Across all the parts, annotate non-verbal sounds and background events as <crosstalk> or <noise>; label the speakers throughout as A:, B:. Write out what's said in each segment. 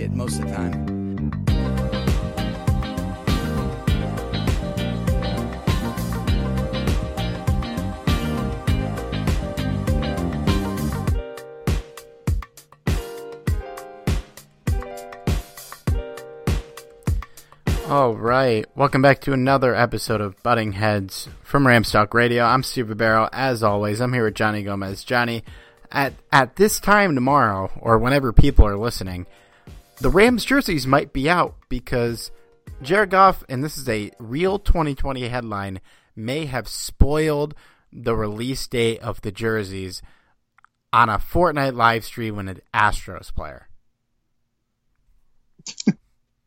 A: Idiot most of the time.
B: All right, welcome back to another episode of Butting Heads from Ramstock Radio. I'm Steve Ribeiro. As always, I'm here with Johnny Gomez. Johnny, at at this time tomorrow, or whenever people are listening, the Rams jerseys might be out because Jared Goff, and this is a real 2020 headline, may have spoiled the release date of the jerseys on a Fortnite live stream when an Astros player.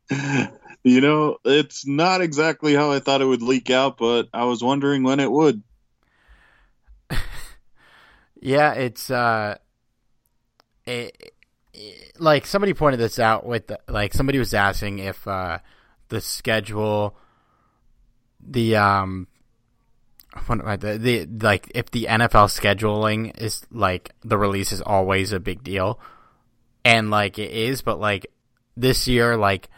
B: <laughs>
C: You know, it's not exactly how I thought it would leak out, but I was wondering when it would. <laughs>
B: Yeah, it's uh, it, like somebody pointed this out with the, like somebody was asking if uh the schedule, the um, what the, the like if the NFL scheduling is like the release is always a big deal, and like it is, but like this year, like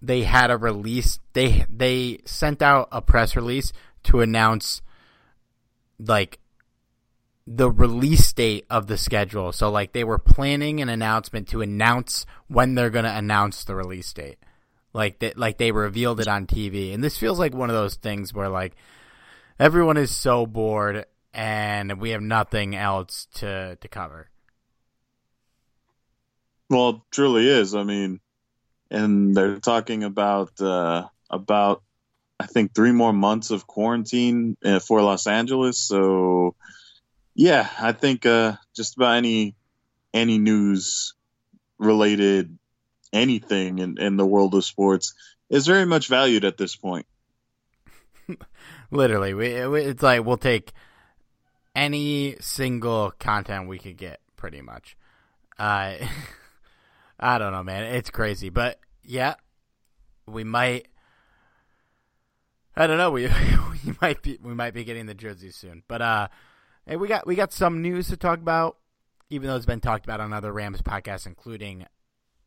B: they had a release, they they sent out a press release to announce like the release date of the schedule. So like they were planning an announcement to announce when they're going to announce the release date. Like that like they revealed it on TV. And this feels like one of those things where like everyone is so bored and we have nothing else to to cover.
C: Well, truly is. I mean, and they're talking about uh, about I think three more months of quarantine uh, for Los Angeles. So, yeah, I think uh, just about any any news related anything in, in the world of sports is very much valued at this point. <laughs>
B: Literally, we, it's like we'll take any single content we could get pretty much. Uh <laughs> I don't know, man. It's crazy, but yeah, we might I don't know. We <laughs> we might be we might be getting the jersey soon, but uh, hey, we got we got some news to talk about, even though it's been talked about on other Rams podcasts, including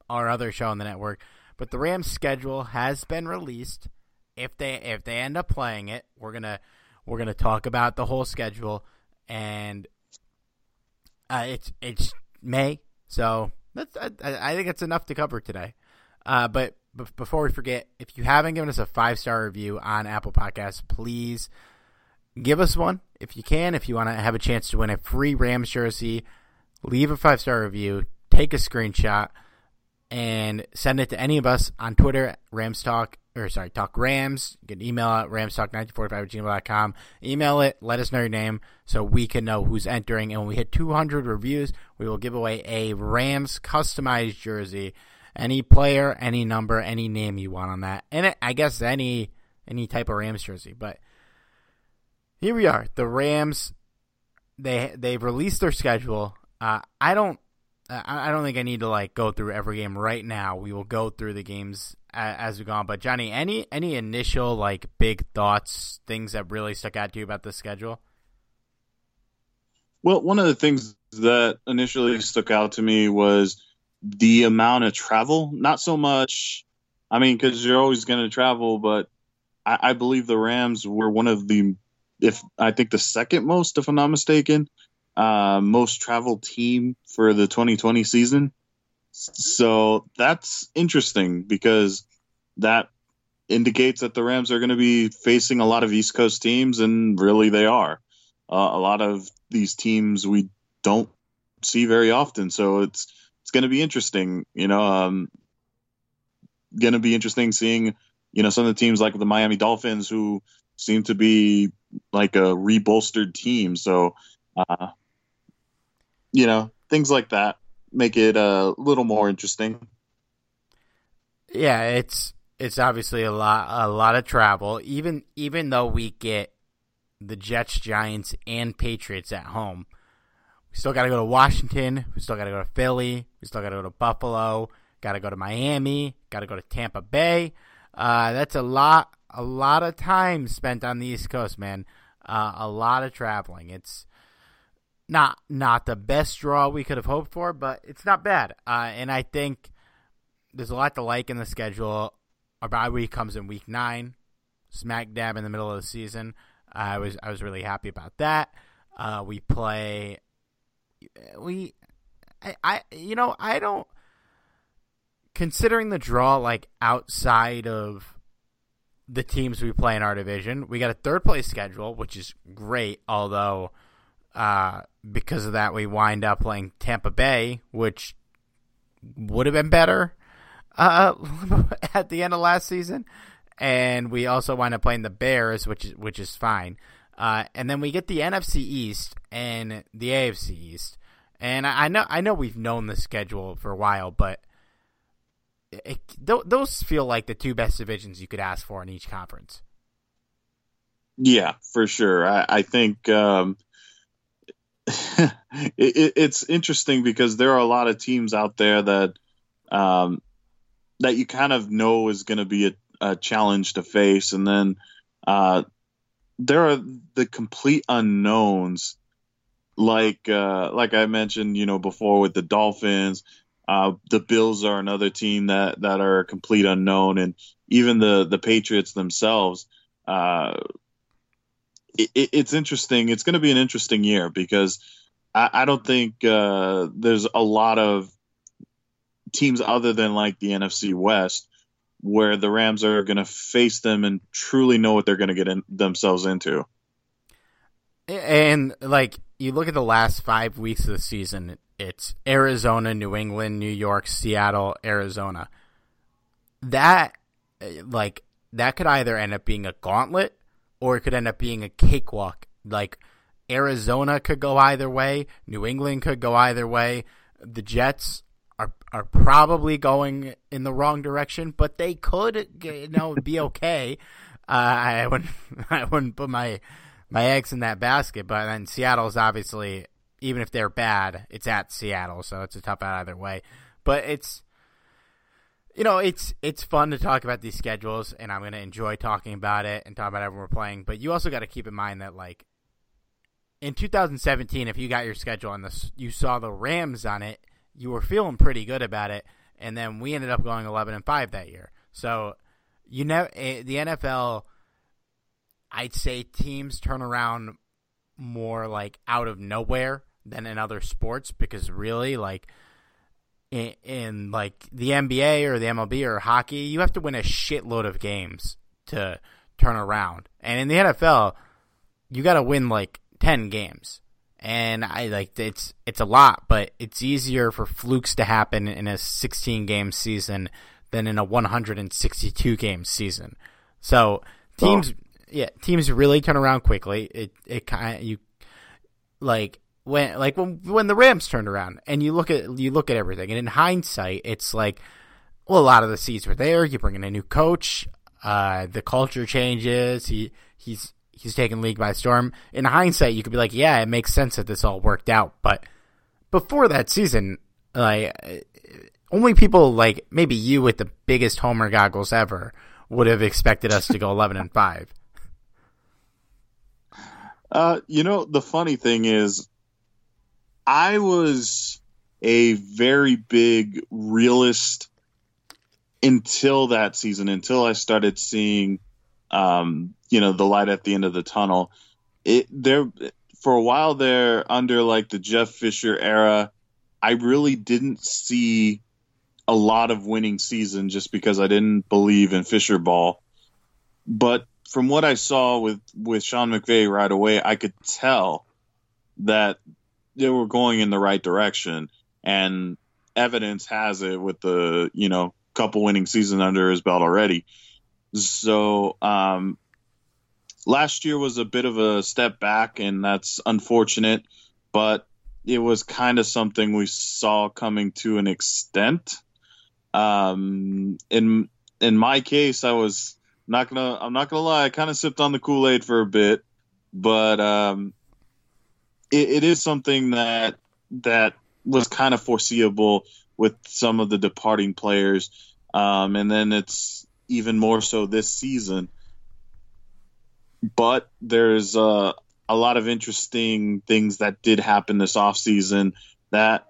B: our other show on the network. But the Rams schedule has been released. If they if they end up playing it, we're gonna we're gonna talk about the whole schedule, and uh, it's it's May, so that's I, I think it's enough to cover today. Uh, but before we forget, if you haven't given us a five star review on Apple Podcasts, please give us one if you can. If you want to have a chance to win a free Rams jersey, leave a five star review, take a screenshot, and send it to any of us on Twitter, Rams Talk, or sorry, Talk Rams. You can email at ramstalk1945 at gmail.com. Email it, let us know your name so we can know who's entering. And when we hit 200 reviews, we will give away a Rams customized jersey any player, any number, any name you want on that, and I guess any any type of Rams jersey. But here we are, the Rams. They they've released their schedule. Uh, I don't I don't think I need to like go through every game right now. We will go through the games as, as we go on. But Johnny, any any initial like big thoughts, things that really stuck out to you about the schedule?
C: Well, one of the things that initially stuck out to me was the amount of travel. Not so much, I mean, because you're always going to travel, but I, I, believe the Rams were one of the, if I think the second most, if I'm not mistaken, uh, most traveled team for the 2020 season. So that's interesting because that indicates that the Rams are going to be facing a lot of East Coast teams, and really they are. Uh, a lot of these teams we don't see very often. So it's it's going to be interesting. You know, um, going to be interesting seeing you know some of the teams like the Miami Dolphins who seem to be like a rebolstered team. So, uh, you know, things like that make it a little more interesting.
B: Yeah, it's it's obviously a lot a lot of travel. Even even though we get the Jets, Giants, and Patriots at home, we still got to go to Washington. We still got to go to Philly. We still got to go to Buffalo. Got to go to Miami. Got to go to Tampa Bay. Uh, that's a lot, a lot of time spent on the East Coast, man. Uh, a lot of traveling. It's not not the best draw we could have hoped for, but it's not bad. Uh, and I think there's a lot to like in the schedule. Our bye week comes in week nine, smack dab in the middle of the season. I was I was really happy about that. Uh, we play we, I, I, you know, I don't. Considering the draw, like outside of the teams we play in our division, we got a third place schedule, which is great. Although, uh, because of that, we wind up playing Tampa Bay, which would have been better uh, <laughs> at the end of last season, and we also wind up playing the Bears, which is which is fine. Uh, and then we get the NFC East and the AFC East. And I, know I know we've known the schedule for a while, but it, th- those feel like the two best divisions you could ask for in each conference.
C: Yeah, for sure. I, I think um, <laughs> it, it's interesting because there are a lot of teams out there that um, that you kind of know is going to be a, a, challenge to face, and then uh, there are the complete unknowns like uh, like I mentioned, you know, before with the Dolphins, uh, the Bills are another team that that are a complete unknown, and even the the Patriots themselves. Uh, it, it's interesting. It's going to be an interesting year because I, I don't think uh, there's a lot of teams other than like the NFC West where the Rams are going to face them and truly know what they're going to get in, themselves into.
B: And like you look at the last five weeks of the season, it's Arizona, New England, New York, Seattle, Arizona. That like that could either end up being a gauntlet or it could end up being a cakewalk. Like Arizona could go either way, New England could go either way. The Jets are are probably going in the wrong direction, but they could you know be <laughs> okay. Uh, I wouldn't <laughs> I wouldn't put my my eggs in that basket. But then Seattle's obviously, even if they're bad, it's at Seattle, so it's a tough out either way. But it's you know, it's it's fun to talk about these schedules, and I'm going to enjoy talking about it and talk about everyone we're playing. But you also got to keep in mind that like in 2017, if you got your schedule and the, you saw the Rams on it, you were feeling pretty good about it, and then we ended up going 11 and five that year. So you know, eh, the NFL, I'd say teams turn around more like out of nowhere than in other sports because really like in, in, like the NBA or the MLB or hockey, you have to win a shitload of games to turn around. And in the NFL, you got to win like 10 games. And I like it's it's a lot, but it's easier for flukes to happen in a 16 game season than in a 162 game season. So teams, oh. yeah, teams really turn around quickly. It it kind of you like when like when when the Rams turned around and you look at you look at everything and in hindsight it's like well a lot of the seeds were there. You bring in a new coach uh, the culture changes. He he's he's taken league by storm. In hindsight you could be like yeah it makes sense that this all worked out. But before that season like only people like maybe you with the biggest homer goggles ever would have expected us to go <laughs> 11 and 5
C: uh, you know the funny thing is I was a very big realist until that season, until I started seeing, um, you know, the light at the end of the tunnel. It there for a while there under like the Jeff Fisher era, I really didn't see a lot of winning season just because I didn't believe in Fisher ball. But from what I saw with with Sean McVay right away, I could tell that they were going in the right direction, and evidence has it with the you know couple winning season under his belt already. So um, last year was a bit of a step back, and that's unfortunate, but it was kind of something we saw coming to an extent. Um, in in my case, I was not gonna I'm not gonna lie, I kind of sipped on the Kool Aid for a bit, but um, it, it is something that that was kind of foreseeable with some of the departing players, um, and then it's even more so this season. But there's uh, a lot of interesting things that did happen this offseason that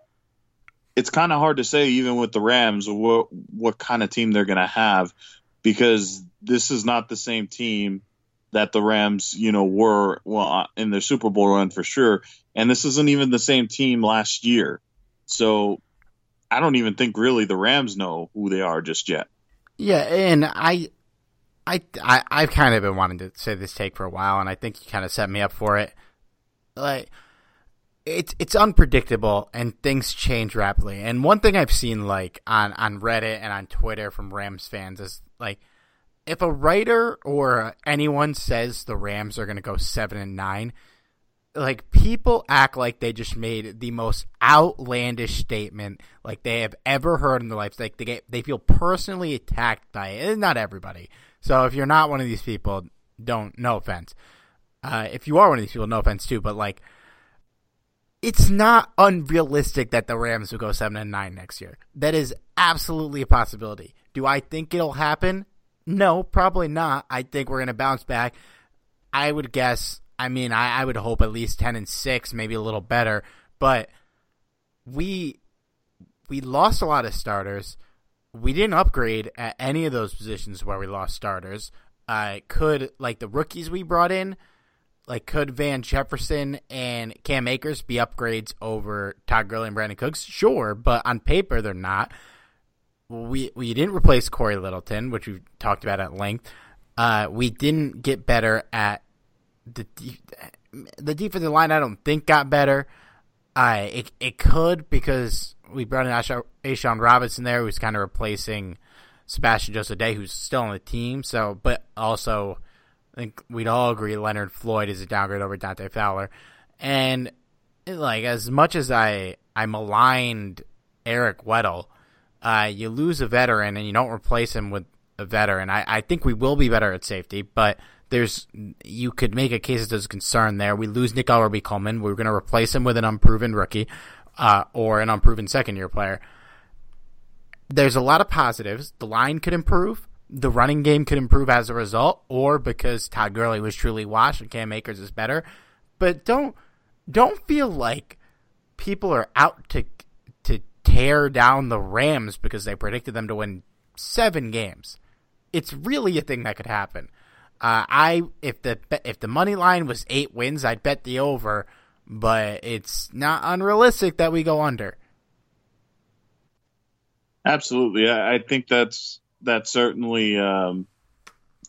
C: it's kind of hard to say, even with the Rams, what what kind of team they're going to have, because this is not the same team that the Rams, you know, were well uh, in their Super Bowl run for sure. And this isn't even the same team last year. So I don't even think really the Rams know who they are just yet.
B: Yeah, and I I, I I've kind of been wanting to say this take for a while, and I think you kind of set me up for it. Like it's it's unpredictable and things change rapidly. And one thing I've seen like on on Reddit and on Twitter from Rams fans is like if a writer or anyone says the Rams are going to go seven and nine, like people act like they just made the most outlandish statement like they have ever heard in their lives. Like they get, they feel personally attacked by it. Not everybody. So if you're not one of these people, don't. No offense. Uh, if you are one of these people, no offense too. But like, it's not unrealistic that the Rams will go seven and nine next year. That is absolutely a possibility. Do I think it'll happen? No, probably not. I think we're going to bounce back. I would guess. I mean, I, I would hope at least ten and six, maybe a little better. But we we lost a lot of starters. We didn't upgrade at any of those positions where we lost starters. Uh, could like the rookies we brought in, like could Van Jefferson and Cam Akers be upgrades over Todd Gurley and Brandin Cooks? Sure, but on paper they're not we we didn't replace Cory Littleton, which we've talked about at length. Uh, we didn't get better at the the defensive line. I don't think got better. I it it could because we brought in A'Shawn Robinson there, who's kind of replacing Sebastian Joseph Day, who's still on the team. So, but also, I think we'd all agree Leonard Floyd is a downgrade over Dante Fowler, and like as much as I I maligned Eric Weddle uh, you lose a veteran and you don't replace him with a veteran. I, I think we will be better at safety, but there's you could make a case that there's concern there. We lose Nickell Robey-Coleman. We're going to replace him with an unproven rookie uh, or an unproven second year player. there's a lot of positives. The line could improve. The running game could improve as a result, or because Todd Gurley was truly washed and Cam Akers is better. But don't don't feel like people are out to tear down the Rams because they predicted them to win seven games. It's really a thing that could happen. Uh, I if the if the money line was eight wins, I'd bet the over, but it's not unrealistic that we go under.
C: Absolutely, I, think that's that's certainly um,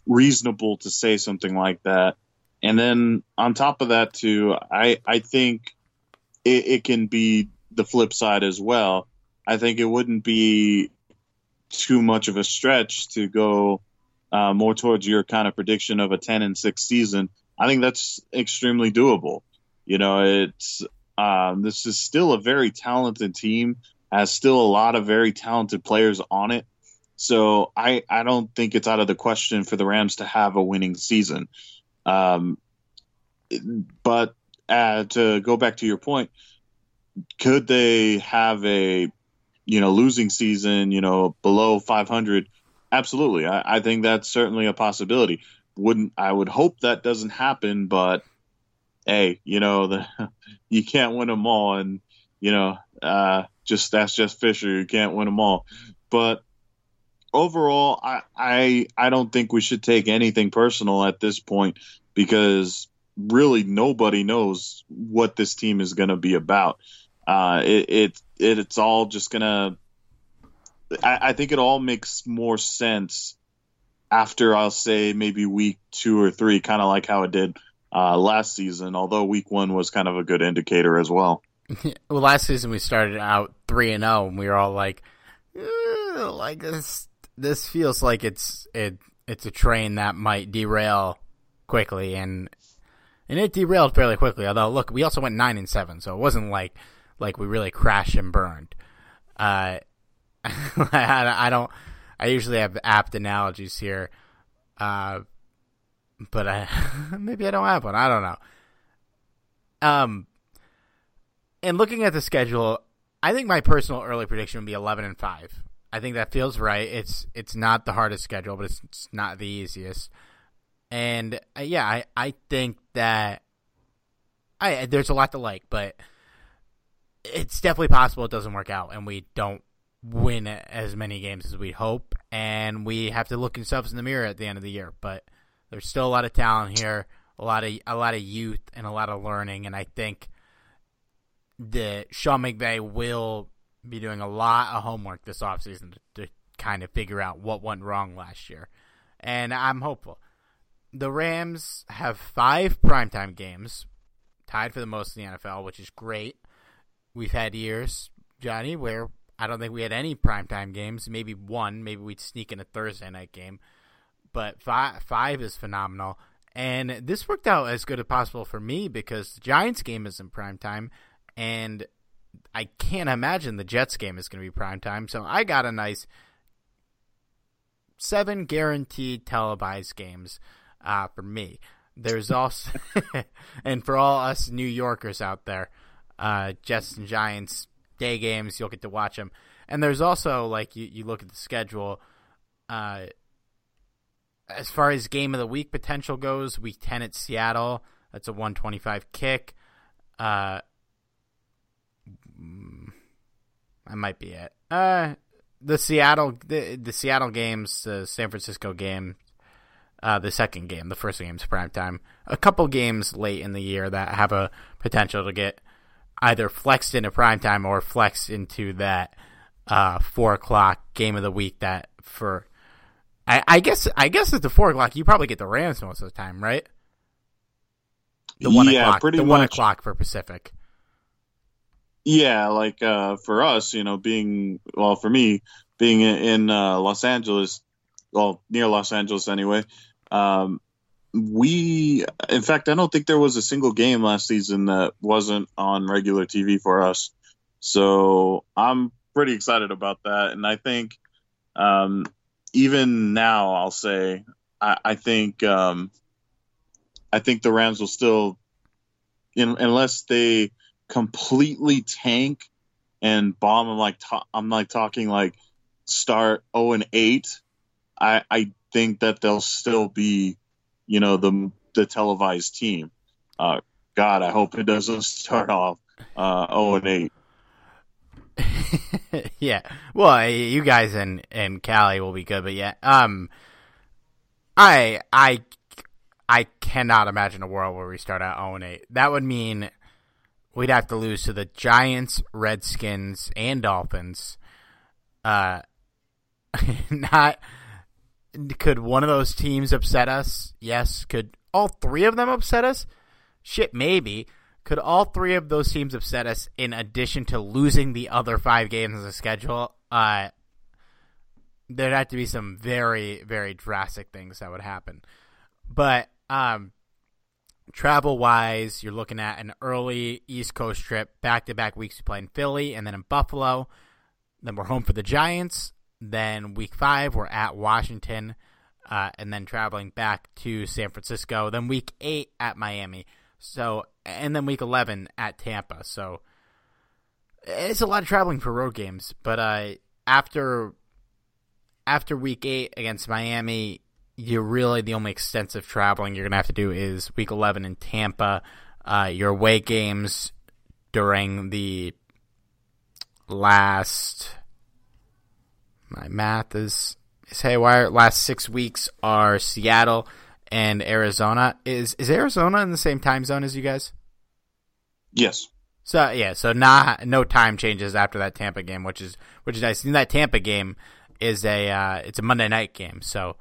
C: reasonable to say something like that. And then on top of that, too, I I think it, it can be the flip side as well. I think it wouldn't be too much of a stretch to go uh, more towards your kind of prediction of a 10 and 6 season. I think that's extremely doable. You know, it's um, this is still a very talented team, has still a lot of very talented players on it. So I, I don't think it's out of the question for the Rams to have a winning season. Um, but uh, to go back to your point, could they have a you know losing season? You know, below 500? Absolutely, I, I think that's certainly a possibility. Wouldn't I would hope that doesn't happen, but hey, you know the <laughs> you can't win them all, and you know uh, just that's just Fisher. You can't win them all, but overall, I, I I don't think we should take anything personal at this point because really nobody knows what this team is going to be about. Uh, it, it, it it's all just gonna. I, I think it all makes more sense after I'll say maybe week two or three, kind of like how it did uh, last season. Although week one was kind of a good indicator as well. <laughs>
B: well, last season we started out three and zero, and we were all like, like this. This feels like it's it it's a train that might derail quickly, and and it derailed fairly quickly. Although, look, we also went nine and seven, so it wasn't like like we really crashed and burned. Uh, <laughs> I, don't. I usually have apt analogies here, uh, but I <laughs> maybe I don't have one. I don't know. Um, and looking at the schedule, I think my personal early prediction would be eleven and five. I think that feels right. It's it's not the hardest schedule, but it's, it's not the easiest. And uh, yeah, I I think that I there's a lot to like, but it's definitely possible it doesn't work out and we don't win as many games as we hope, and we have to look ourselves in the mirror at the end of the year. But there's still a lot of talent here, a lot of a lot of youth, and a lot of learning, and I think that Sean McVay will be doing a lot of homework this offseason to, to kind of figure out what went wrong last year, and I'm hopeful. The Rams have five primetime games, tied for the most in the NFL, which is great. We've had years, Johnny, where I don't think we had any primetime games. Maybe one. Maybe we'd sneak in a Thursday night game. But five, five is phenomenal. And this worked out as good as possible for me because the Giants game is in primetime. And I can't imagine the Jets game is going to be primetime. So I got a nice seven guaranteed televised games uh, for me. There's also, <laughs> and for all us New Yorkers out there, uh, Jets and Giants day games. You'll get to watch them. And there's also like you, you look at the schedule. Uh, as far as game of the week potential goes, week ten at Seattle. That's a 125 kick. Uh, that might be it. Uh, the Seattle the, the Seattle games, the San Francisco game, uh, the second game, the first game's prime time. A couple games late in the year that have a potential to get either flexed into prime time or flexed into that uh, four o'clock game of the week. That for, I, I guess, I guess at the four o'clock you probably get the Rams most of the time, right? The one yeah, o'clock, pretty the much. one o'clock for Pacific.
C: Yeah, like uh, for us, you know, being well for me being in uh, Los Angeles, well near Los Angeles anyway. Um, we, in fact, I don't think there was a single game last season that wasn't on regular TV for us. So I'm pretty excited about that. And I think um, even now, I'll say, I, I think um, I think the Rams will still, in, unless they completely tank and bomb. I'm like, I'm like talking like start 0 and 8, I, I think that they'll still be, you know, the the televised team. Uh, God, I hope it doesn't start off uh, 0 and 8. <laughs>
B: yeah. Well, you guys and in Cali will be good, but yeah. Um, I I I cannot imagine a world where we start out 0 and 8. That would mean we'd have to lose to the Giants, Redskins, and Dolphins. Uh, <laughs> not could one of those teams upset us? Yes. Could all three of them upset us? Shit, maybe. Could all three of those teams upset us in addition to losing the other five games of the schedule? Uh, there'd have to be some very, very drastic things that would happen. But um, travel wise, you're looking at an early East Coast trip, back to back weeks. We play in Philly and then in Buffalo. Then we're home for the Giants. Then week five, we're at Washington, uh, and then traveling back to San Francisco. Then week eight at Miami. So, and then week eleven at Tampa. So, it's a lot of traveling for road games. But uh, after after week eight against Miami, you're really the only extensive traveling you're gonna have to do is week eleven in Tampa. Uh, your away games during the last my math is is haywire. Last six weeks are Seattle and Arizona. Is is Arizona in the same time zone as you guys?
C: Yes.
B: So yeah, so not no time changes after that Tampa game, which is which is nice. In that Tampa game is a uh, it's a Monday night game, so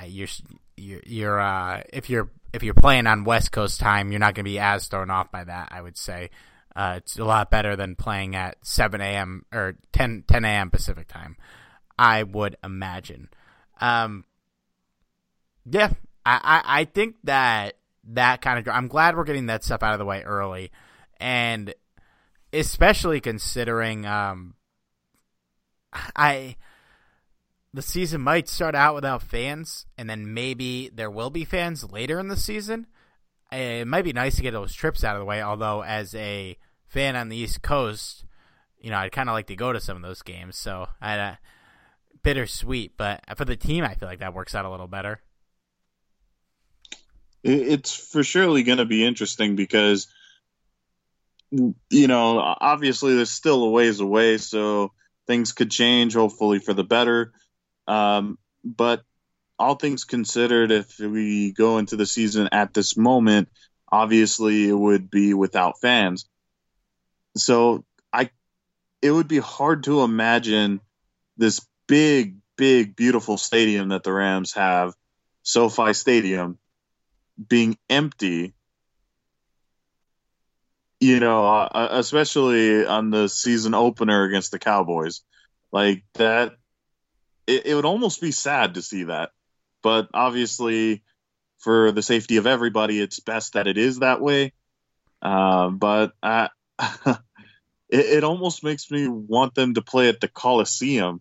B: uh, you're you're, you're uh, if you're if you're playing on West Coast time, you're not going to be as thrown off by that. I would say uh, it's a lot better than playing at 7 a.m. or 10 10 a.m. Pacific time. I would imagine. Um, yeah, I, I, I think that that kind of. I'm glad we're getting that stuff out of the way early, and especially considering um, I the season might start out without fans, and then maybe there will be fans later in the season. It might be nice to get those trips out of the way. Although, as a fan on the East Coast, you know, I'd kind of like to go to some of those games. So I, uh, bittersweet, but for the team, I feel like that works out a little better.
C: It's for surely going to be interesting because, you know, obviously there's still a ways away, so things could change, hopefully for the better. Um, but all things considered, if we go into the season at this moment, obviously it would be without fans. So I, it would be hard to imagine this big, big, beautiful stadium that the Rams have, SoFi Stadium, being empty. You know, uh, uh, especially on the season opener against the Cowboys, like that, it, it would almost be sad to see that. But obviously, for the safety of everybody, it's best that it is that way. Uh, but I, <laughs> it, it almost makes me want them to play at the Coliseum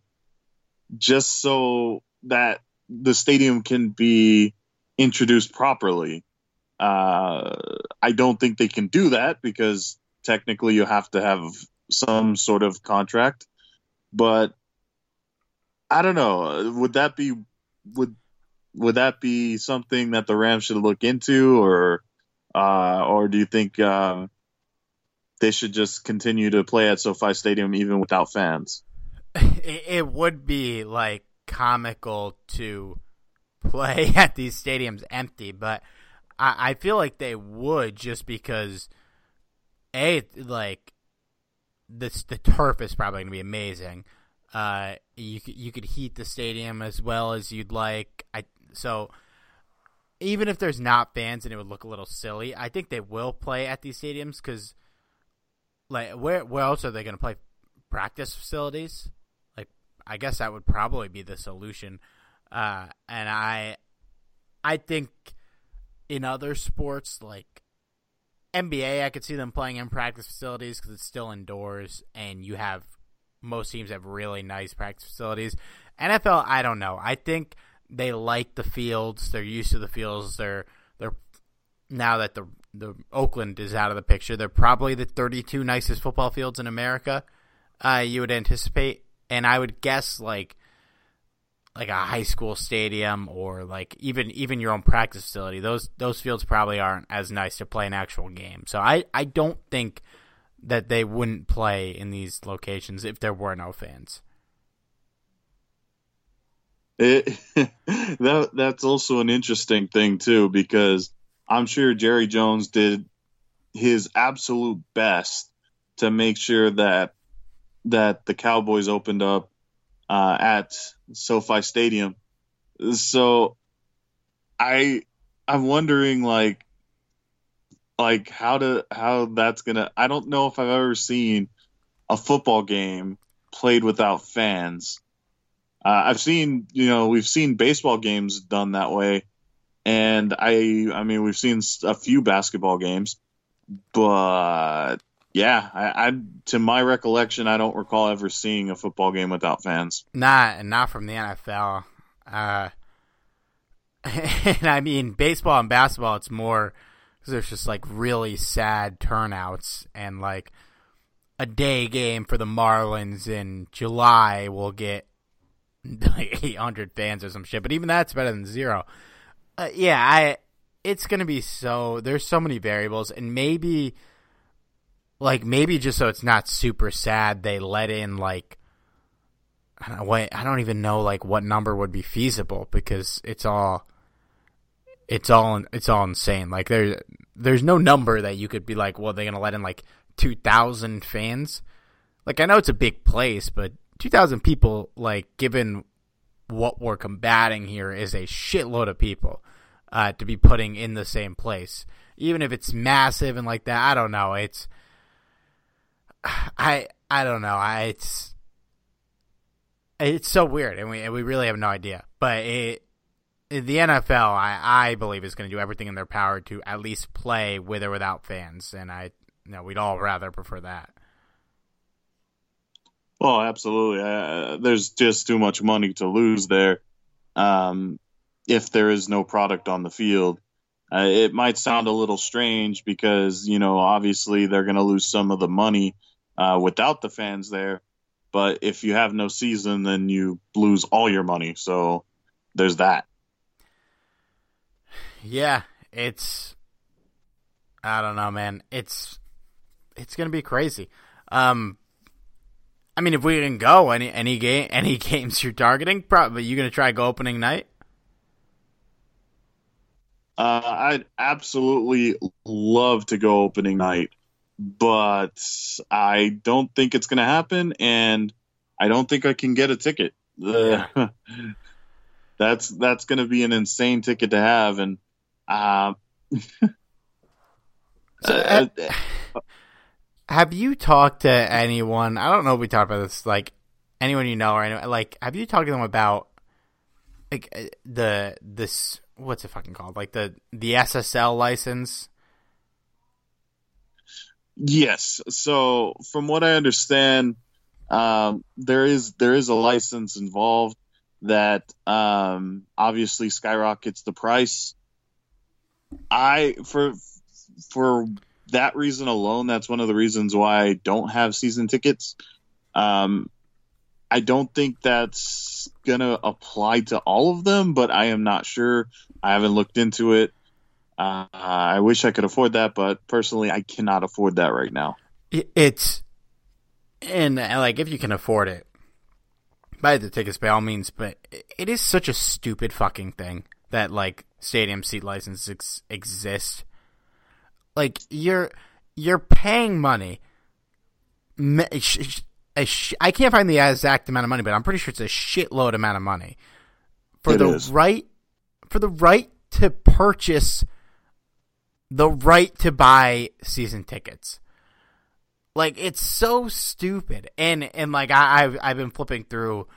C: just so that the stadium can be introduced properly. Uh, I don't think they can do that because technically you have to have some sort of contract. But I don't know. Would that be would would that be something that the Rams should look into, or uh, or do you think uh, they should just continue to play at SoFi Stadium even without fans?
B: it would be like comical to play <laughs> at these stadiums empty, but I, feel like they would just because a like this the turf is probably going to be amazing. Uh, you you could heat the stadium as well as you'd like. I so even if there's not fans and it would look a little silly, I think they will play at these stadiums because like where where else are they going to play practice facilities? Like I guess that would probably be the solution. Uh, and I, I think in other sports like NBA, I could see them playing in practice facilities because it's still indoors, and you have most teams have really nice practice facilities. NFL, I don't know. I think they like the fields. They're used to the fields. They're they're now that the the Oakland is out of the picture. They're probably the 32 nicest football fields in America. Uh, you would anticipate and I would guess like like a high school stadium or like even even your own practice facility. Those those fields probably aren't as nice to play an actual game. So I I don't think that they wouldn't play in these locations if there were no fans.
C: It, <laughs> that that's also an interesting thing too because I'm sure Jerry Jones did his absolute best to make sure that that the Cowboys opened up uh, at SoFi Stadium. So I I'm wondering like like how to how that's gonna I don't know if I've ever seen a football game played without fans. Uh, I've seen you know we've seen baseball games done that way, and I I mean we've seen a few basketball games, but yeah, I, I, to my recollection, I don't recall ever seeing a football game without fans.
B: Not not from the NFL. Uh, <laughs> and I mean, baseball and basketball, it's more because there's just like really sad turnouts and like a day game for the Marlins in July will get <laughs> like 800 fans or some shit. But even that's better than zero. Uh, yeah, I. It's gonna be so. There's so many variables, and maybe like maybe just so it's not super sad, they let in like I don't know I don't even know like what number would be feasible because it's all it's all it's all insane. Like there's there's no number that you could be like, well, they're gonna let in like two thousand fans. Like I know it's a big place, but two thousand people, like given what we're combating here, is a shitload of people uh, to be putting in the same place. Even if it's massive and like that, I don't know. It's <sighs> I I don't know. I it's it's so weird, and we and we really have no idea. But it, the NFL, I I believe is going to do everything in their power to at least play with or without fans, and I you know we'd all rather prefer that.
C: Well, absolutely. Uh, there's just too much money to lose there. Um, if there is no product on the field, uh, it might sound a little strange because you know obviously they're going to lose some of the money uh, without the fans there. But if you have no season, then you lose all your money. So there's that.
B: Yeah, it's I don't know, man. It's it's gonna be crazy. Um, I mean, if we can go any any game <laughs> any games you're targeting, probably you gonna try go opening night.
C: Uh, I'd absolutely love to go opening night but I don't think it's going to happen, and I don't think I can get a ticket. Yeah. <laughs> that's that's going to be an insane ticket to have, and uh, <laughs>
B: so, uh, have you talked to anyone? I don't know if we talked about this, like anyone you know or anyone, like have you talked to them about like uh, the this what's it fucking called, like the the SSL license?
C: Yes. So from what I understand, um, there is there is a license involved that um, obviously skyrockets the price. I for for that reason alone, that's one of the reasons why I don't have season tickets. Um, I don't think that's gonna apply to all of them, but I am not sure. I haven't looked into it. Uh, I wish I could afford that, but personally, I cannot afford that right now.
B: It's and like if you can afford it, buy the tickets by all means. But it is such a stupid fucking thing that like stadium seat licenses ex- exist. Like you're you're paying money. I can't find the exact amount of money, but I'm pretty sure it's a shitload amount of money for it the is. right for the right to purchase the right to buy season tickets. Like it's so stupid, and and like I, have I've been flipping through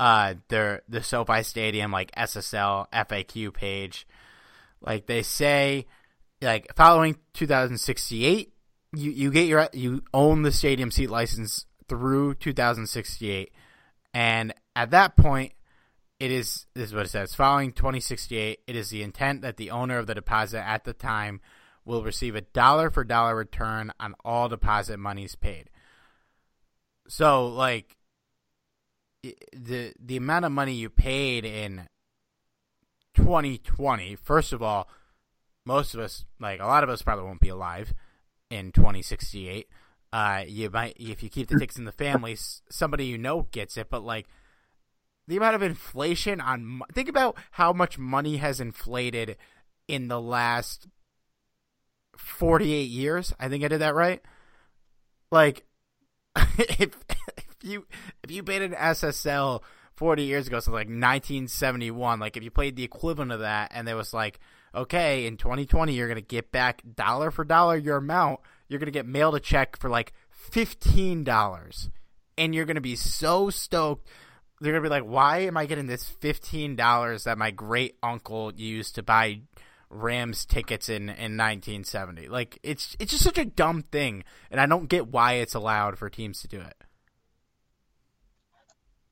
B: uh the the SoFi Stadium like SSL FAQ page. Like they say, like following 2068, you you get your you own the stadium seat license through 2068, and at that point, it is this is what it says. Following 2068, it is the intent that the owner of the deposit at the time will receive a dollar for dollar return on all deposit monies paid. So, like, the the amount of money you paid in 2020. First of all, most of us, like a lot of us, probably won't be alive in 2068. Uh, you might if you keep the tickets in the family, somebody you know gets it. But like the amount of inflation on think about how much money has inflated in the last 48 years. I think I did that right. Like <laughs> if if you if you paid an SSL 40 years ago, so like 1971, like if you played the equivalent of that and there was like okay, in 2020 you're going to get back dollar for dollar your amount, you're going to get mailed a check for like $15 and you're going to be so stoked. They're gonna be like, why am I getting this fifteen dollars that my great uncle used to buy Rams tickets in in 1970? Like, it's it's just such a dumb thing, and I don't get why it's allowed for teams to do it.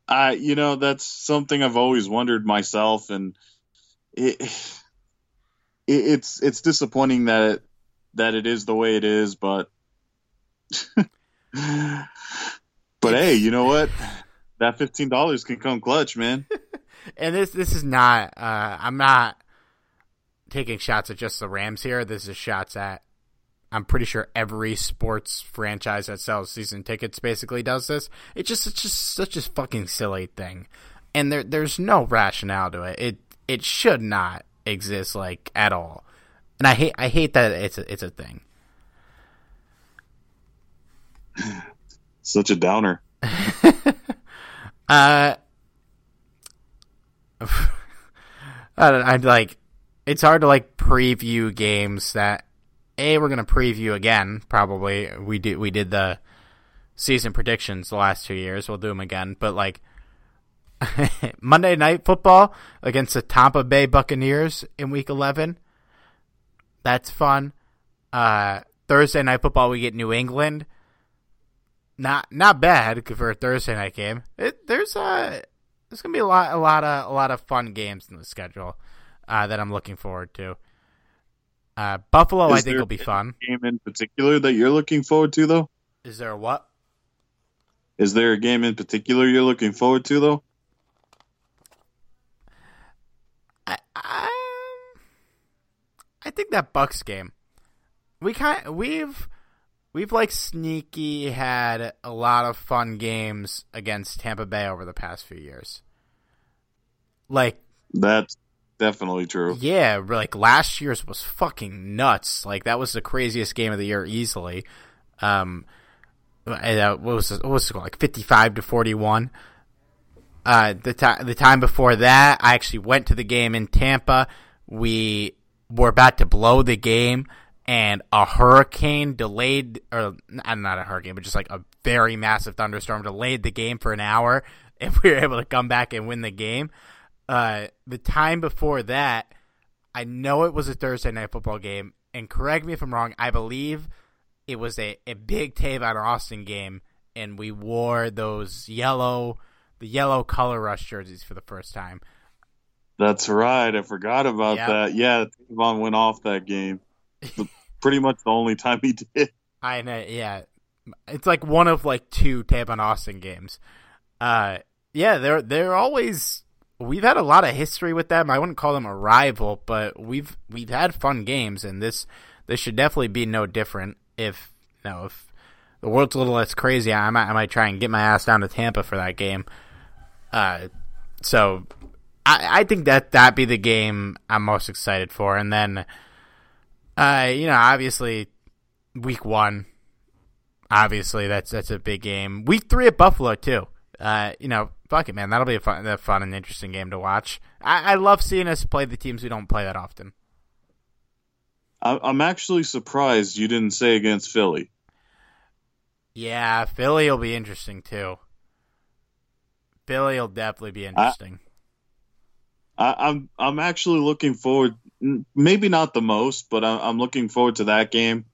C: I, you know, that's something I've always wondered myself, and it, it it's it's disappointing that it, that it is the way it is, but. <laughs> but hey, you know what? that fifteen dollars can come clutch, man. <laughs>
B: and this this is not. Uh, I'm not taking shots at just the Rams here. This is shots at. I'm pretty sure every sports franchise that sells season tickets basically does this. It's just it's just such a fucking silly thing, and there there's no rationale to it. It it should not exist like at all, and I hate I hate that it's a, it's a thing. <sighs>
C: Such a downer. <laughs>
B: Uh, <laughs> I don't. I'd like. It's hard to like preview games that a we're gonna preview again. Probably we did we did the season predictions the last two years. We'll do them again, but like. <laughs> Monday Night Football against the Tampa Bay Buccaneers in Week 11. That's fun. Uh, Thursday Night Football, we get New England not not bad for a Thursday night game. It, there's uh there's gonna be a lot a lot of a lot of fun games in the schedule uh, that I'm looking forward to. Uh, Buffalo, Is I think will be fun.
C: Game in particular that you're looking forward to, though.
B: Is there a what?
C: Is there a game in particular you're looking forward to, though?
B: I I, I think that Bucks game. We kind we've we've like sneaky had a lot of fun games against Tampa Bay over the past few years. Like
C: that's definitely true.
B: Yeah, like last year's was fucking nuts. Like that was the craziest game of the year easily. Um, uh, what was it, what was it called? Like fifty five to forty one. Uh, the time the time before that, I actually went to the game in Tampa. We were about to blow the game and a hurricane delayed, or not a hurricane, but just like a very massive thunderstorm delayed the game for an hour, <laughs> and we were able to come back and win the game. Uh, the time before that, I know it was a Thursday night football game, and correct me if I'm wrong. I believe it was a, a big Tavon Austin game, and we wore those yellow, the yellow color rush jerseys for the first time.
C: That's right. I forgot about yep. that. Yeah, Tavon went off that game. <laughs> pretty much the only time he did.
B: I know, yeah. It's like one of like two Tavon Austin games. Uh, yeah, they're they're always. We've had a lot of history with them. I wouldn't call them a rival, but we've we've had fun games, and this this should definitely be no different. If you know, if the world's a little less crazy, I might I might try and get my ass down to Tampa for that game. Uh, so I I think that that be the game I'm most excited for, and then uh, you know, obviously, week one, obviously that's that's a big game. Week three at Buffalo too. Uh, you know, fuck it, man. That'll be a fun, a fun and interesting game to watch. I, I love seeing us play the teams we don't play that often.
C: I'm actually surprised you didn't say against Philly.
B: Yeah, Philly will be interesting too. Philly will definitely be interesting.
C: I, I'm I'm actually looking forward maybe not the most, but I'm looking forward to that game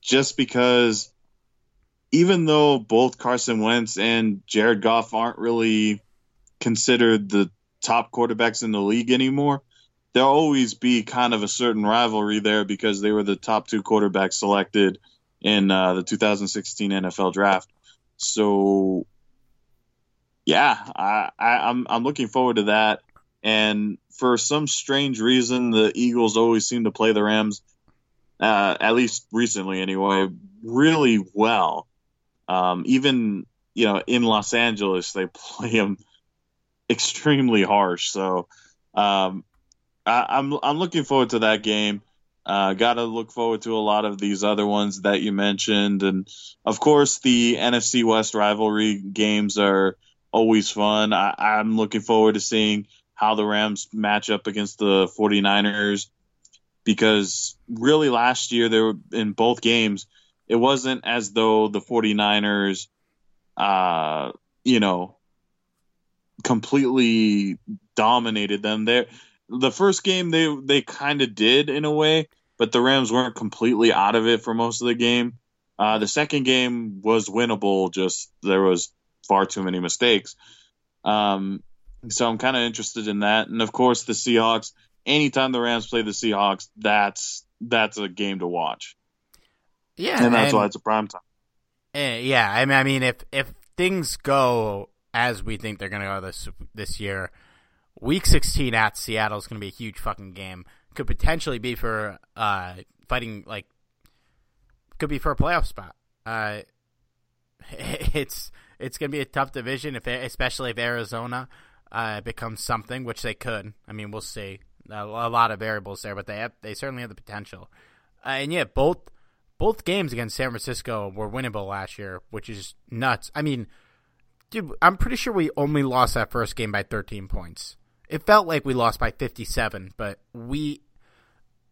C: just because even though both Carson Wentz and Jared Goff aren't really considered the top quarterbacks in the league anymore, there'll always be kind of a certain rivalry there because they were the top two quarterbacks selected in uh, the 2016 NFL draft. So Yeah, I, I, I'm I'm looking forward to that. And for some strange reason, the Eagles always seem to play the Rams, uh, at least recently anyway, really well. Um, even you know in Los Angeles, they <laughs> play them extremely harsh. So um, I, I'm I'm looking forward to that game. Uh, Got to look forward to a lot of these other ones that you mentioned, and of course the NFC West rivalry games are always fun. I, I'm looking forward to seeing how the Rams match up against the 49ers because really last year they were in both games it wasn't as though the 49ers uh you know completely dominated them. There the first game they they kind of did in a way but the Rams weren't completely out of it for most of the game. Uh the second game was winnable just there was far too many mistakes. Um so I'm kind of interested in that. And of course, the Seahawks. Anytime the Rams play the Seahawks, that's that's a game to watch.
B: Yeah,
C: and that's and, why it's a prime time.
B: Uh, yeah, I mean, I mean, if if things go as we think they're going to go this this year, Week 16 at Seattle is going to be a huge fucking game. Could potentially be for uh, fighting like could be for a playoff spot. Uh, <laughs> it's it's going to be a tough division if especially if Arizona uh, something, which they could. I mean, we'll see. A, a lot of variables there, but they have, they certainly have the potential. Uh, and yeah, both both games against San Francisco were winnable last year, which is nuts. I mean, dude, I'm pretty sure we only lost that first game by 13 points. It felt like we lost by 57, but we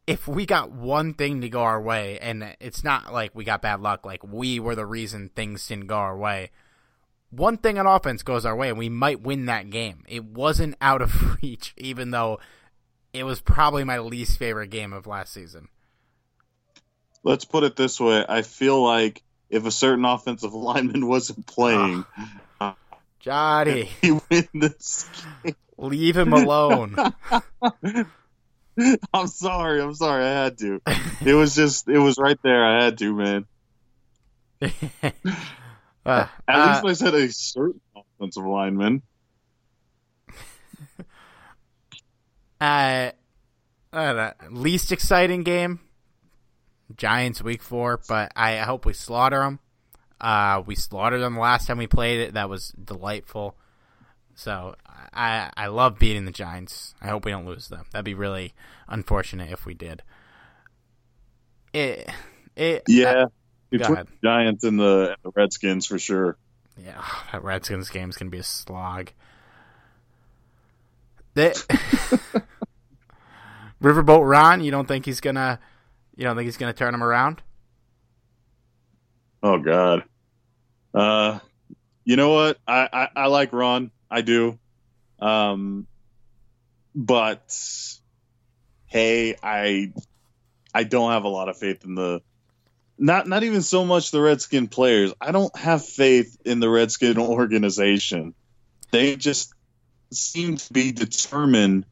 B: if we got one thing to go our way, and it's not like we got bad luck, like we were the reason things didn't go our way one thing on offense goes our way and we might win that game. It wasn't out of <laughs> reach, even though it was probably my least favorite game of last season.
C: Let's put it this way. I feel like if a certain offensive <laughs> lineman wasn't playing,
B: oh, Johnny, <laughs>
C: he win this game.
B: Leave him alone.
C: I'm sorry. I'm sorry. I had to. It was just, it was right there. I had to, man. Uh, At uh, least I said a certain offensive lineman. <laughs>
B: uh, uh, least exciting game, Giants week four, but I hope we slaughter them. Uh, we slaughtered them the last time we played it. That was delightful. So I I love beating the Giants. I hope we don't lose them. That'd be really unfortunate if we did. It it
C: yeah. Between Giants and the, the Redskins for sure.
B: Yeah, <sighs> that Redskins game's gonna be a slog. <laughs> They, Riverboat Ron, you don't think he's gonna, you don't think he's gonna turn him around?
C: Oh God, uh, you know what? I, I, I like Ron, I do, um, but hey, I I don't have a lot of faith in the not not even so much the Redskin players. I don't have faith in the Redskin <laughs> organization. They just seem to be determined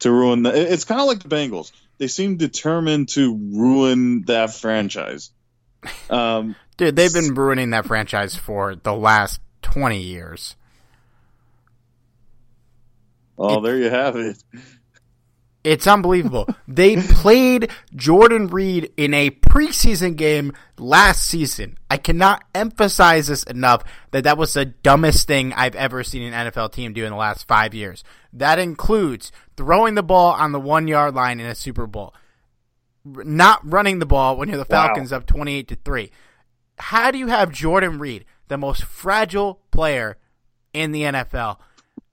C: to ruin the. It's kind of like the Bengals. They seem determined to ruin that franchise. Um, <laughs>
B: Dude, they've been ruining that franchise for the last twenty years.
C: Oh, there you have it.
B: It's unbelievable. they played Jordan Reed in a preseason game last season. I cannot emphasize this enough that that was the dumbest thing I've ever seen an NFL team do in the last five years. That includes throwing the ball on the one yard line in a Super Bowl, not running the ball when you're the Falcons wow. up 28 to 3. How do you have Jordan Reed, the most fragile player in the NFL,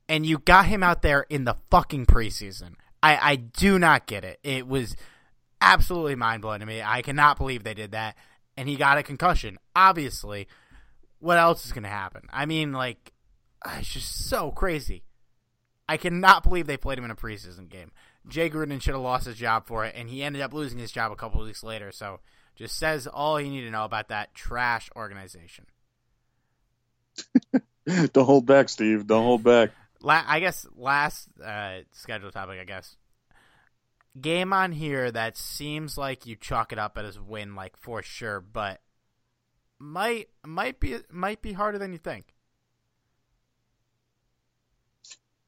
B: and you got him out there in the fucking preseason? I, I do not get it. It was absolutely mind blowing to me. I cannot believe they did that. And he got a concussion. Obviously, what else is going to happen? I mean, like, uh, it's just so crazy. I cannot believe they played him in a preseason game. Jay Gruden should have lost his job for it, and he ended up losing his job a couple weeks later. So, just says all you need to know about that trash organization. <laughs>
C: Don't hold back, Steve. Don't hold back.
B: La- I guess last uh, schedule topic. I guess game on here that seems like you chalk it up as win, like for sure, but might might be might be harder than you think.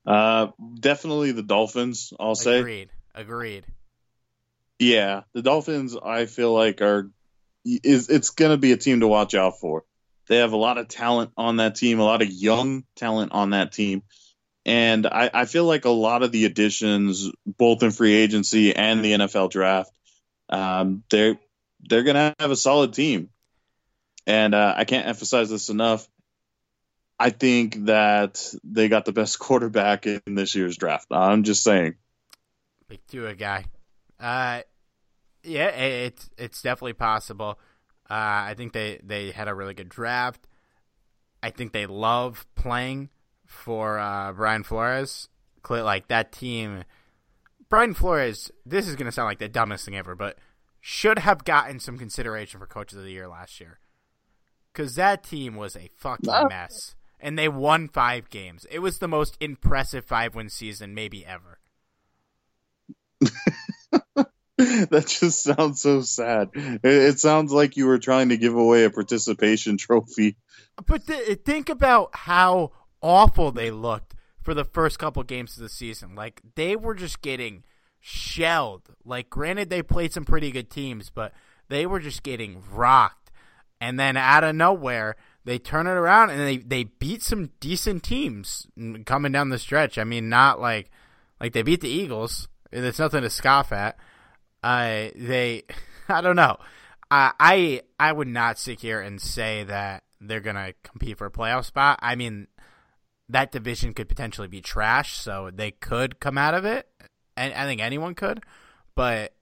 C: Uh, definitely the Dolphins. I'll say.
B: Agreed. Agreed.
C: Yeah, the Dolphins. I feel like are is it's going to be a team to watch out for. They have a lot of talent on that team, a lot of young talent on that team. And I, I feel like a lot of the additions, both in free agency and the NFL draft, um, they're they're to have a solid team. And uh, I can't emphasize this enough. I think that they got the best <laughs> quarterback in this year's draft. I'm just saying.
B: Big Tua guy. Uh, yeah, it's it's definitely possible. Uh, I think they, they had a really good draft. I think they love playing for uh, Brian Flores. Like that team, Brian Flores. This is going to sound like the dumbest thing ever, but should have gotten some consideration for Coach of the Year last year because that team was a fucking mess, and they won five games. It was the most impressive five win season maybe ever. <laughs>
C: that just sounds so sad. It, it, sounds like you were trying to give away a participation trophy.
B: But th- think about how awful they looked for the first couple games of the season. Like they were just getting shelled. Like granted they played some pretty good teams, but they were just getting rocked. And then out of nowhere, they turn it around and they they beat some decent teams coming down the stretch. I mean, not like like they beat the Eagles. It's nothing to scoff at uh, they, <laughs> I don't know. Uh, I I would not sit here and say that they're gonna compete for a playoff spot. I mean, that division could potentially be trash, so they could come out of it, and I think anyone could. But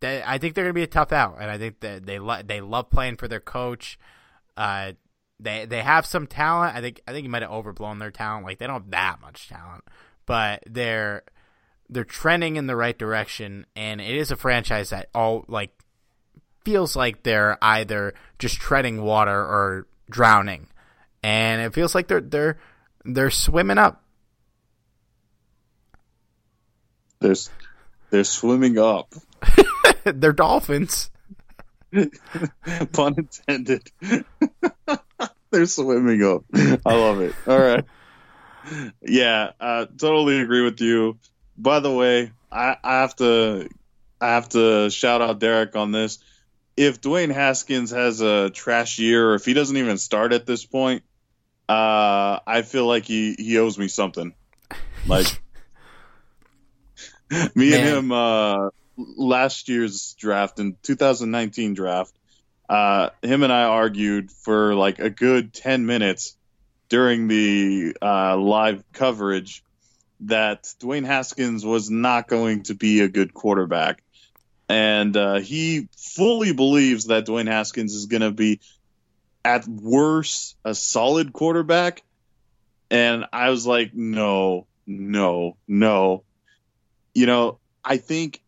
B: they, I think they're gonna be a tough out, and I think that they lo- they love playing for their coach. Uh, they they have some talent. I think I think you might have overblown their talent. Like they don't have that much talent, but they're they're trending in the right direction, and it is a franchise that all like feels like they're either just treading water or drowning, and it feels like they're they're they're swimming up.
C: They're they're swimming up. <laughs>
B: they're dolphins. <laughs>
C: Pun intended. <laughs> they're swimming up. I love it. All right. Yeah, uh, totally agree with you by the way, I, I have to I have to shout out Derek on this. If Dwayne Haskins has a trash year, or if he doesn't even start at this point, uh, I feel like he, he owes me something. Like <laughs> me Man. and him uh, last year's draft in 2019 draft, uh, him and I argued for like a good 10 minutes during the uh, live coverage that Dwayne Haskins was not going to be a good quarterback. And uh, he fully believes that Dwayne Haskins is going to be, at worst, a solid quarterback. And I was like, no, no, no. You know, I think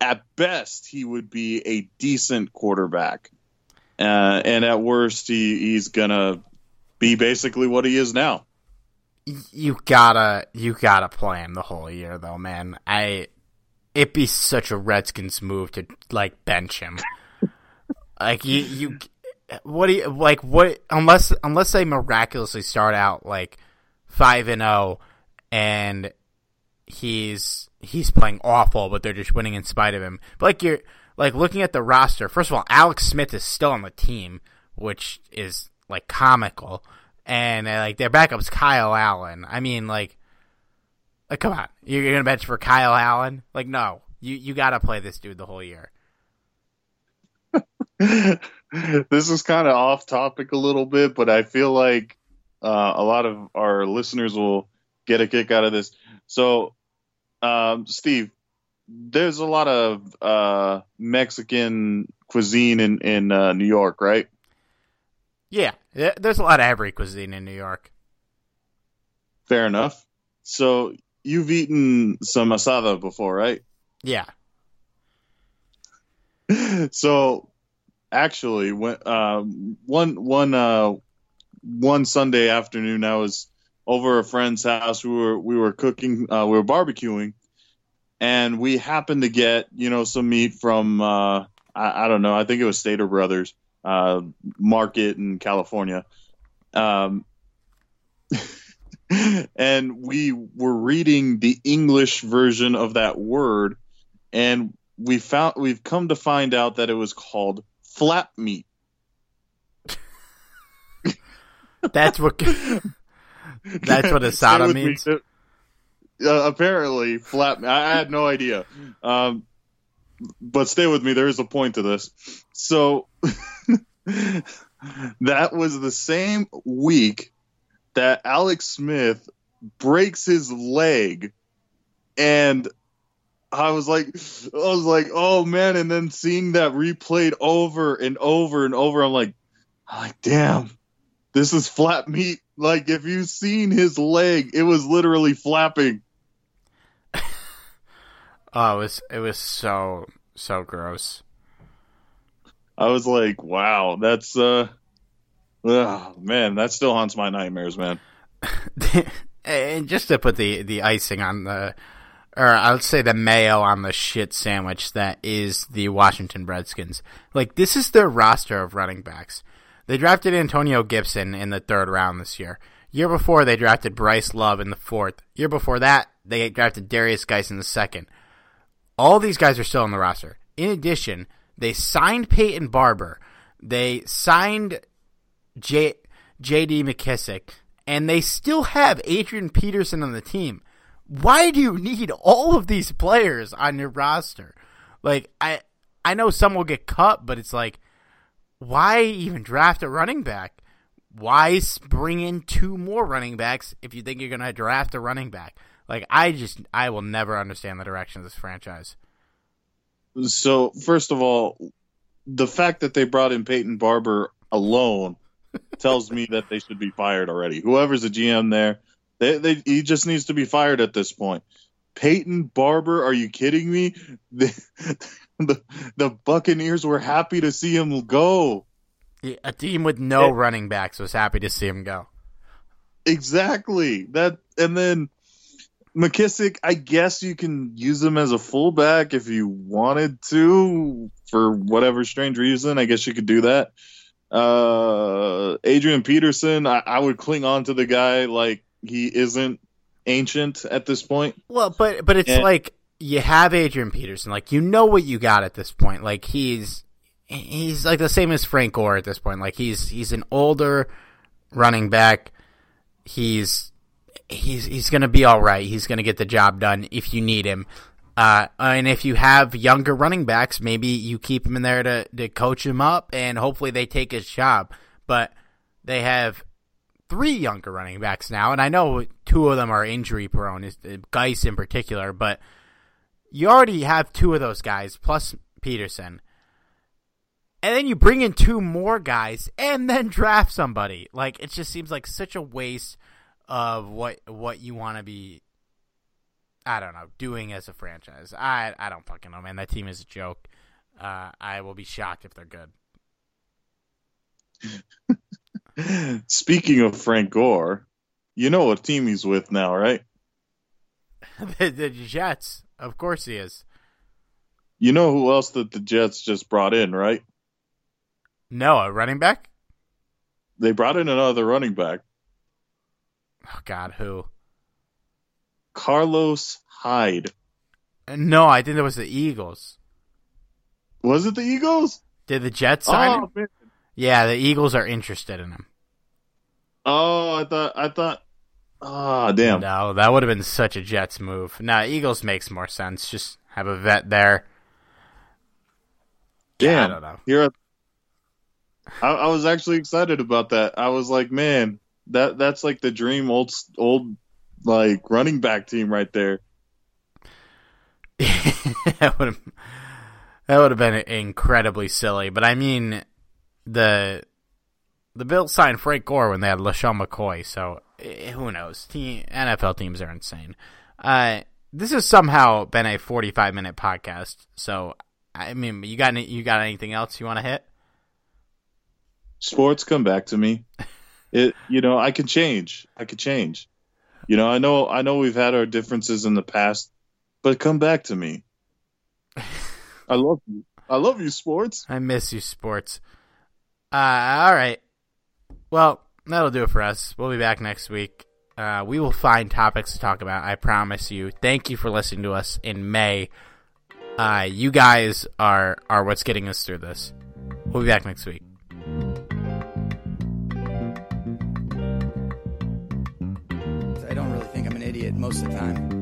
C: at best he would be a decent quarterback. Uh, and at worst, he, he's to be basically what he is now
B: you gotta you gotta play him the whole year though, man. I it'd be such a Redskins move to like bench him. like you you what do you like what unless unless they miraculously start out like five and zero oh and he's he's playing awful, but they're just winning in spite of him. But like you're like looking at the roster. First of all, Alex Smith is still on the team, which is like comical and uh, like their backup's Kyle Allen. I mean, like, like come on, you're, you're gonna bench for Kyle Allen? Like, no, you you gotta play this dude the whole year. <laughs> <laughs>
C: this is kind of off topic a little bit, but I feel like uh, a lot of our listeners will get a kick out of this. So, um, Steve, there's a lot of uh, Mexican cuisine in in uh, New York, right?
B: Yeah, there's a lot of every cuisine in New York.
C: Fair enough. So you've eaten some asada before, right?
B: Yeah. <laughs>
C: so actually, when uh, one one uh, one Sunday afternoon, I was over a friend's house. We were we were cooking, uh, we were barbecuing, and we happened to get you know some meat from uh, I, I don't know, I think it was Stater Brothers uh, market in California. Um, <laughs> and we were reading the English version of that word, and we found we've come to find out that it was called flap meat.
B: That's what. <laughs> That's what asada
C: with me.
B: means.
C: Uh, apparently, flap. I, I had no idea. Um, but stay with me. There is a point to this. So <laughs> that was the same week that Alex Smith breaks his leg, and I was like, I was like, oh man! And then seeing that replayed over and over and over, I'm like, I'm like, damn, this is flat meat. Like if you've seen his leg, it was literally flapping. <laughs>
B: Oh, it was it was so so gross.
C: I was like, wow, that's uh, oh, man, that still haunts my nightmares, man. <laughs>
B: and just to put the the icing on the, or I'll say the mayo on the shit sandwich that is the Washington Redskins. Like this is their roster of running backs. They drafted Antonio Gibson in the third round this year. Year before they drafted Bryce Love in the fourth. Year before that they drafted Derrius Guice in the second. All these guys are still on the roster. In addition, they signed Peyton Barber. They signed J- J.D. McKissic, and they still have Adrian Peterson on the team. Why do you need all of these players on your roster? Like I, I know some will get cut, but it's like, why even draft a running back? Why bring in two more running backs if you think you're gonna draft a running back? Like I just, I will never understand the direction of this franchise.
C: So first of all, the fact that they brought in Peyton Barber alone <laughs> tells me that they should be fired already. Whoever's the GM there, they, they he just needs to be fired at this point. Peyton Barber, are you kidding me? <laughs> The, the, the Buccaneers were happy to see him go.
B: A team with no
C: It-
B: running backs was happy to see him go.
C: Exactly. That and then McKissic, I guess you can use him as a fullback if you wanted to for whatever strange reason. I guess you could do that. Uh Adrian Peterson, I, I would cling on to the guy like he isn't ancient at this point.
B: Well, but but it's
C: Yeah.
B: like you have Adrian Peterson, like you know what you got at this point. Like he's he's like the same as Frank Gore at this point. Like he's he's an older running back. He's he's he's gonna be all right. He's gonna get the job done if you need him. Uh, and if you have younger running backs, maybe you keep him in there to, to coach him up, and hopefully they take his job. But they have three younger running backs now, and I know two of them are injury prone, is uh, Guice in particular. But you already have two of those guys plus Peterson, and then you bring in two more guys, and then draft somebody. Like it just seems like such a waste of what what you want to be. I don't know, doing as a franchise. I I don't fucking know, man. That team is a joke. Uh, I will be shocked if they're good. <laughs>
C: Speaking of Frank Gore, you know what team he's with now, right? <laughs>
B: the, the Jets, of course he is.
C: You know who else that the Jets just brought in, right?
B: No, a running back.
C: They brought in another running back,
B: Oh God, who?
C: Carlos Hyde.
B: Uh, no, I think it was the Eagles.
C: Was it the Eagles?
B: Did the Jets sign
C: Oh.
B: Yeah, the Eagles are interested in him.
C: Oh, I thought I thought. Ah, damn.
B: No, that would have been such a Jets move. Nah, Eagles makes more sense. Just have a vet there.
C: Damn.
B: I don't know.
C: Here, I, I was actually excited about that. I was like, man, that that's like the dream old old like running back team right there. <laughs>
B: that would have that would have been incredibly silly. But I mean, the the Bills signed Frank Gore when they had LeSean McCoy, so eh, who knows? Team, NFL teams are insane. Uh, this has somehow been a forty-five minute podcast. So I mean, you got any, you got anything else you want to hit?
C: Sports come back to me. <laughs> It you know I can change. I could change. You know I know I know we've had our differences in the past, but come back to me. <laughs> I love you. I love you, sports.
B: I miss you, sports. Uh, all right. Well, that'll do it for us. We'll be back next week. Uh, we will find topics to talk about. I promise you. Thank you for listening to us in May. Uh, you guys are are what's getting us through this. We'll be back next week.
A: I don't really think I'm an idiot most of the time.